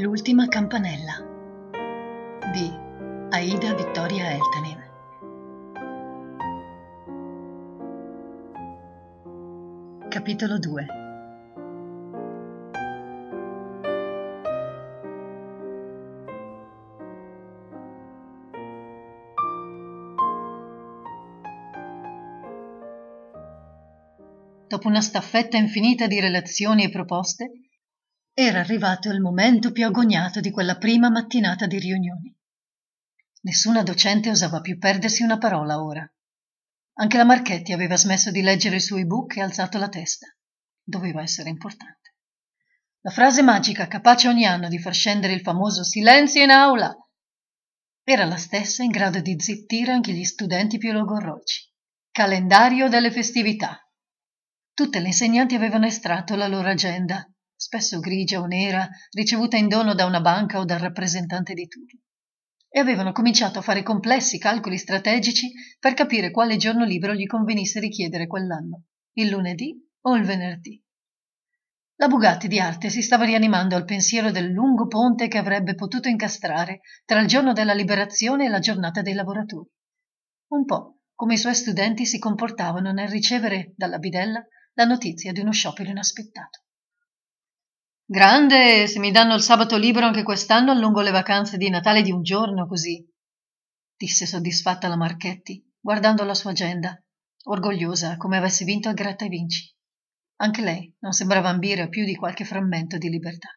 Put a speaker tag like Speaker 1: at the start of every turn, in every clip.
Speaker 1: L'ultima campanella di Aida Vittoria Eltanin. Capitolo 2 Dopo una staffetta infinita di relazioni e proposte, era arrivato il momento più agognato di quella prima mattinata di riunioni. Nessuna docente osava più perdersi una parola ora. Anche la Marchetti aveva smesso di leggere il suo ebook e alzato la testa. Doveva essere importante. La frase magica capace ogni anno di far scendere il famoso silenzio in aula era la stessa in grado di zittire anche gli studenti più logorroci. Calendario delle festività. Tutte le insegnanti avevano estratto la loro agenda spesso grigia o nera, ricevuta in dono da una banca o dal rappresentante di turno. E avevano cominciato a fare complessi calcoli strategici per capire quale giorno libero gli convenisse richiedere quell'anno, il lunedì o il venerdì. La Bugatti di arte si stava rianimando al pensiero del lungo ponte che avrebbe potuto incastrare tra il giorno della liberazione e la giornata dei lavoratori. Un po' come i suoi studenti si comportavano nel ricevere dalla bidella la notizia di uno sciopero inaspettato. Grande, se mi danno il sabato libero anche quest'anno allungo le vacanze di Natale di un giorno così, disse soddisfatta la Marchetti, guardando la sua agenda, orgogliosa come avesse vinto a gratta e vinci. Anche lei non sembrava ambire a più di qualche frammento di libertà.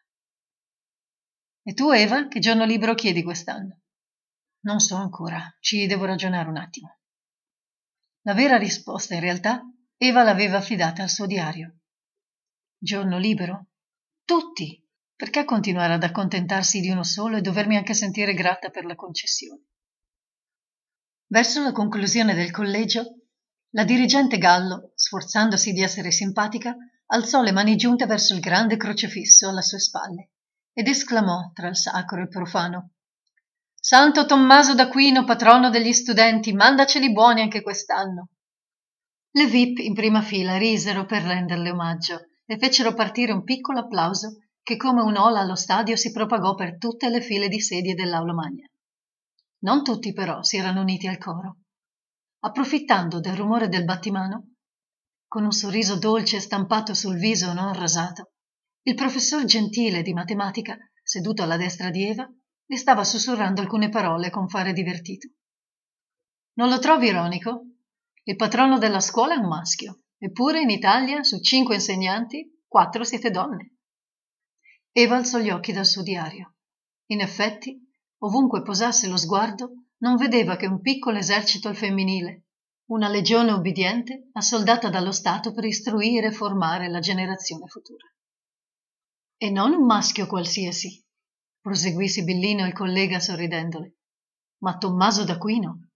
Speaker 1: E tu, Eva, che giorno libero chiedi quest'anno? Non so ancora, ci devo ragionare un attimo. La vera risposta, in realtà, Eva l'aveva affidata al suo diario. Giorno libero? Tutti! Perché continuare ad accontentarsi di uno solo e dovermi anche sentire grata per la concessione? Verso la conclusione del collegio, la dirigente Gallo, sforzandosi di essere simpatica, alzò le mani giunte verso il grande crocefisso alle sue spalle ed esclamò tra il sacro e il profano Santo Tommaso d'Aquino, patrono degli studenti, mandaceli buoni anche quest'anno. Le VIP in prima fila risero per renderle omaggio e fecero partire un piccolo applauso che come un'ola allo stadio si propagò per tutte le file di sedie dell'aula magna. Non tutti però si erano uniti al coro. Approfittando del rumore del battimano, con un sorriso dolce stampato sul viso non rasato, il professor Gentile di matematica, seduto alla destra di Eva, le stava sussurrando alcune parole con fare divertito. Non lo trovi ironico? Il patrono della scuola è un maschio Eppure in Italia, su cinque insegnanti, quattro siete donne. Eva alzò gli occhi dal suo diario. In effetti, ovunque posasse lo sguardo, non vedeva che un piccolo esercito al femminile, una legione ubbidiente assoldata dallo Stato per istruire e formare la generazione futura. E non un maschio qualsiasi, proseguì sibillino il collega sorridendole, ma Tommaso d'Aquino,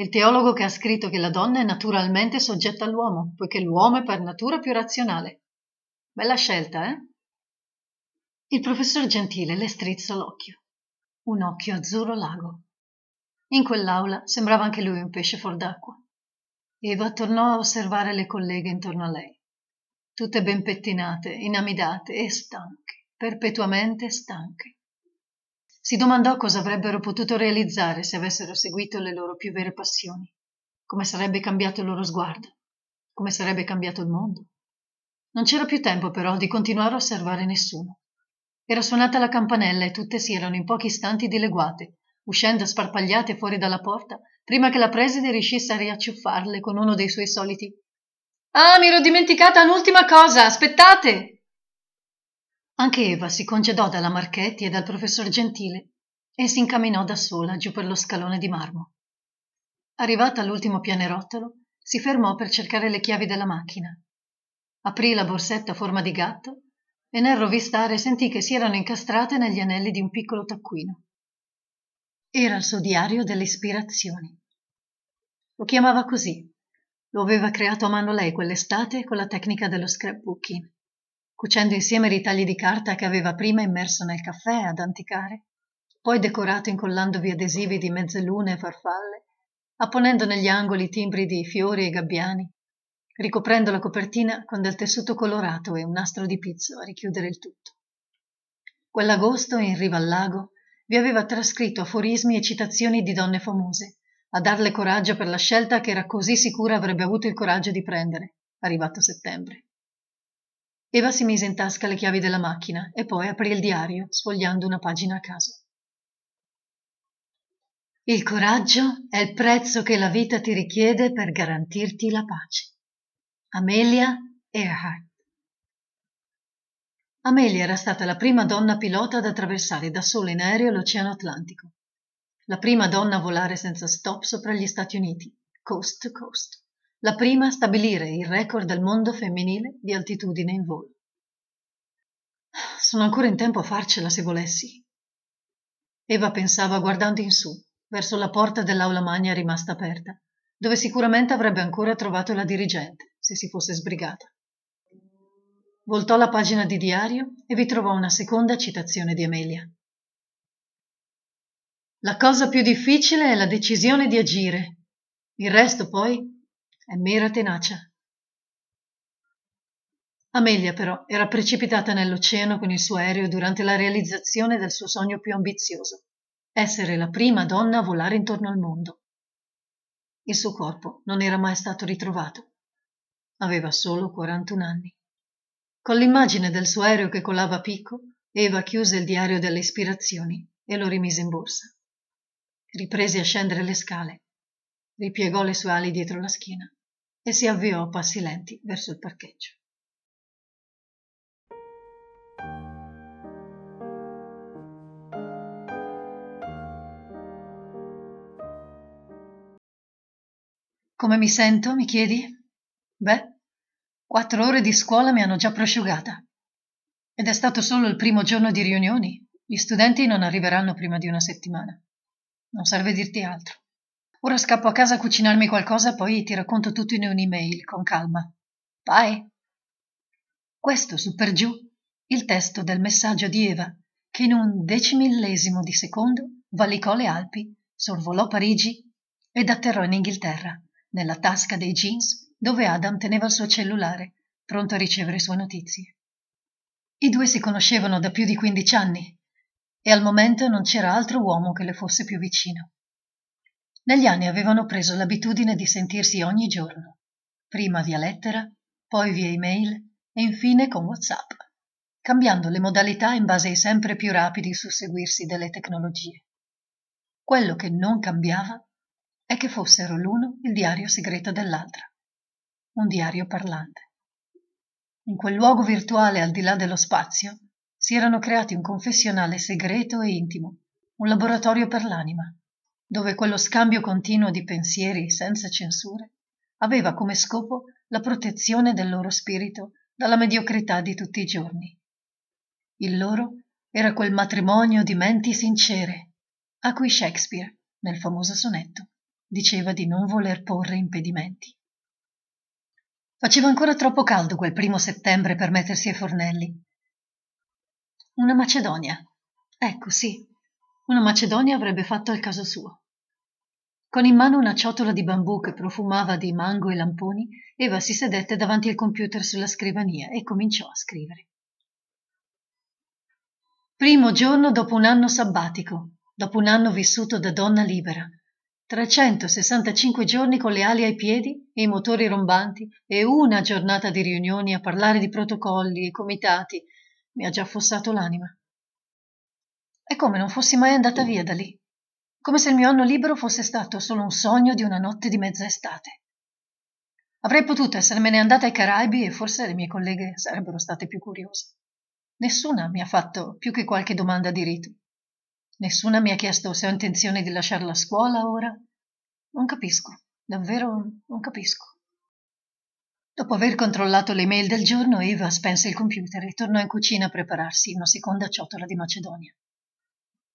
Speaker 1: il teologo che ha scritto che la donna è naturalmente soggetta all'uomo, poiché l'uomo è per natura più razionale. Bella scelta, eh? Il professor Gentile le strizzò l'occhio. Un occhio azzurro lago. In quell'aula sembrava anche lui un pesce fuor d'acqua. Eva tornò a osservare le colleghe intorno a lei, tutte ben pettinate, inamidate e stanche, perpetuamente stanche. Si domandò cosa avrebbero potuto realizzare se avessero seguito le loro più vere passioni, come sarebbe cambiato il loro sguardo, come sarebbe cambiato il mondo. Non c'era più tempo però di continuare a osservare nessuno. Era suonata la campanella e tutte si erano in pochi istanti dileguate, uscendo sparpagliate fuori dalla porta, prima che la preside riuscisse a riacciuffarle con uno dei suoi soliti Ah, mi ero dimenticata un'ultima cosa, aspettate! Anche Eva si congedò dalla Marchetti e dal professor Gentile e si incamminò da sola giù per lo scalone di marmo. Arrivata all'ultimo pianerottolo, si fermò per cercare le chiavi della macchina. Aprì la borsetta a forma di gatto e nel rovistare sentì che si erano incastrate negli anelli di un piccolo taccuino. Era il suo diario delle ispirazioni. Lo chiamava così. Lo aveva creato a mano lei quell'estate con la tecnica dello scrapbooking cucendo insieme ritagli di carta che aveva prima immerso nel caffè ad anticare, poi decorato incollandovi adesivi di mezzalune e farfalle, apponendo negli angoli timbri di fiori e gabbiani, ricoprendo la copertina con del tessuto colorato e un nastro di pizzo a richiudere il tutto. quell'agosto in riva al lago vi aveva trascritto aforismi e citazioni di donne famose a darle coraggio per la scelta che era così sicura avrebbe avuto il coraggio di prendere arrivato settembre eva si mise in tasca le chiavi della macchina e poi aprì il diario sfogliando una pagina a caso. Il coraggio è il prezzo che la vita ti richiede per garantirti la pace. Amelia earhart. Amelia era stata la prima donna pilota ad attraversare da sola in aereo l'oceano atlantico. La prima donna a volare senza stop sopra gli stati uniti coast to coast la prima a stabilire il record del mondo femminile di altitudine in volo. Sono ancora in tempo a farcela se volessi. Eva pensava guardando in su verso la porta dell'aula magna rimasta aperta dove sicuramente avrebbe ancora trovato la dirigente se si fosse sbrigata. Voltò la pagina di diario e vi trovò una seconda citazione di amelia la cosa più difficile è la decisione di agire. Il resto poi è mera tenacia. Amelia però era precipitata nell'oceano con il suo aereo durante la realizzazione del suo sogno più ambizioso essere la prima donna a volare intorno al mondo. Il suo corpo non era mai stato ritrovato. Aveva solo 41 anni. Con l'immagine del suo aereo che colava a picco eva chiuse il diario delle ispirazioni e lo rimise in borsa. Riprese a scendere le scale. Ripiegò le sue ali dietro la schiena e si avviò a passi lenti verso il parcheggio Come mi sento, mi chiedi? Beh, quattro ore di scuola mi hanno già prosciugata. Ed è stato solo il primo giorno di riunioni. Gli studenti non arriveranno prima di una settimana. Non serve dirti altro. Ora scappo a casa a cucinarmi qualcosa, poi ti racconto tutto in un'email, con calma. Vai! Questo, su per giù, il testo del messaggio di Eva, che in un decimillesimo di secondo valicò le Alpi, sorvolò Parigi ed atterrò in Inghilterra nella tasca dei jeans dove Adam teneva il suo cellulare, pronto a ricevere sue notizie. I due si conoscevano da più di quindici anni e al momento non c'era altro uomo che le fosse più vicino. Negli anni avevano preso l'abitudine di sentirsi ogni giorno, prima via lettera, poi via email e infine con WhatsApp, cambiando le modalità in base ai sempre più rapidi susseguirsi delle tecnologie. Quello che non cambiava è che fossero l'uno il diario segreto dell'altra, un diario parlante. In quel luogo virtuale al di là dello spazio si erano creati un confessionale segreto e intimo, un laboratorio per l'anima, dove quello scambio continuo di pensieri senza censure aveva come scopo la protezione del loro spirito dalla mediocrità di tutti i giorni. Il loro era quel matrimonio di menti sincere a cui Shakespeare, nel famoso sonetto, diceva di non voler porre impedimenti. Faceva ancora troppo caldo quel primo settembre per mettersi ai fornelli. Una Macedonia. Ecco, sì, una Macedonia avrebbe fatto al caso suo. Con in mano una ciotola di bambù che profumava di mango e lamponi, Eva si sedette davanti al computer sulla scrivania e cominciò a scrivere. Primo giorno dopo un anno sabbatico, dopo un anno vissuto da donna libera, 365 giorni con le ali ai piedi e i motori rombanti e una giornata di riunioni a parlare di protocolli e comitati mi ha già affossato l'anima. È come non fossi mai andata via da lì, come se il mio anno libero fosse stato solo un sogno di una notte di mezza estate. Avrei potuto essermene andata ai Caraibi e forse le mie colleghe sarebbero state più curiose. Nessuna mi ha fatto più che qualche domanda di rito. Nessuna mi ha chiesto se ho intenzione di lasciare la scuola ora. Non capisco, davvero non capisco. Dopo aver controllato le mail del giorno, Eva spense il computer e tornò in cucina a prepararsi una seconda ciotola di Macedonia.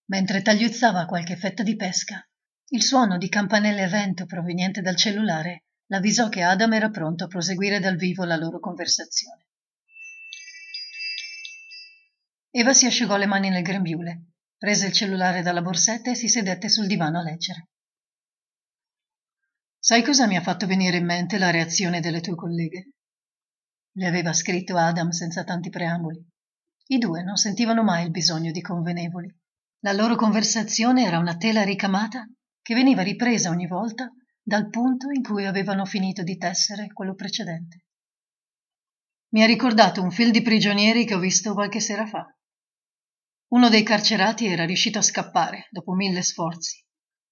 Speaker 1: Mentre tagliuzzava qualche fetta di pesca, il suono di campanelle a vento proveniente dal cellulare l'avvisò che Adam era pronto a proseguire dal vivo la loro conversazione. Eva si asciugò le mani nel grembiule prese il cellulare dalla borsetta e si sedette sul divano a leggere. Sai cosa mi ha fatto venire in mente la reazione delle tue colleghe? Le aveva scritto Adam senza tanti preamboli. I due non sentivano mai il bisogno di convenevoli. La loro conversazione era una tela ricamata che veniva ripresa ogni volta dal punto in cui avevano finito di tessere quello precedente. Mi ha ricordato un film di prigionieri che ho visto qualche sera fa. Uno dei carcerati era riuscito a scappare dopo mille sforzi,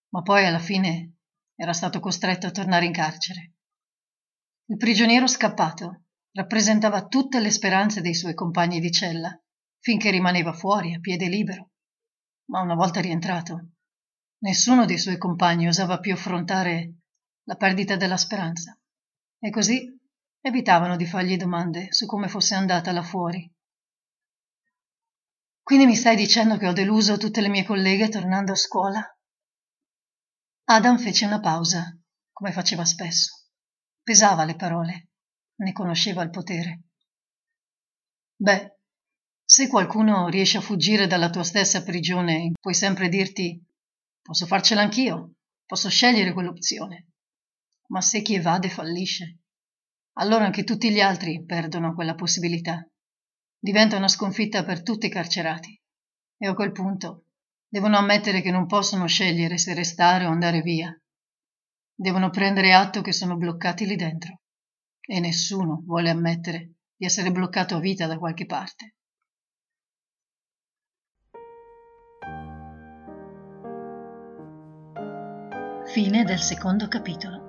Speaker 1: ma poi alla fine era stato costretto a tornare in carcere. Il prigioniero scappato rappresentava tutte le speranze dei suoi compagni di cella, finché rimaneva fuori a piede libero. Ma una volta rientrato, nessuno dei suoi compagni osava più affrontare la perdita della speranza, e così evitavano di fargli domande su come fosse andata là fuori quindi mi stai dicendo che ho deluso tutte le mie colleghe tornando a scuola? Adam fece una pausa, come faceva spesso. Pesava le parole, ne conosceva il potere. Beh, se qualcuno riesce a fuggire dalla tua stessa prigione, puoi sempre dirti posso farcela anch'io, posso scegliere quell'opzione. Ma se chi evade fallisce, allora anche tutti gli altri perdono quella possibilità diventa una sconfitta per tutti i carcerati e a quel punto devono ammettere che non possono scegliere se restare o andare via. Devono prendere atto che sono bloccati lì dentro e nessuno vuole ammettere di essere bloccato a vita da qualche parte. Fine del secondo capitolo.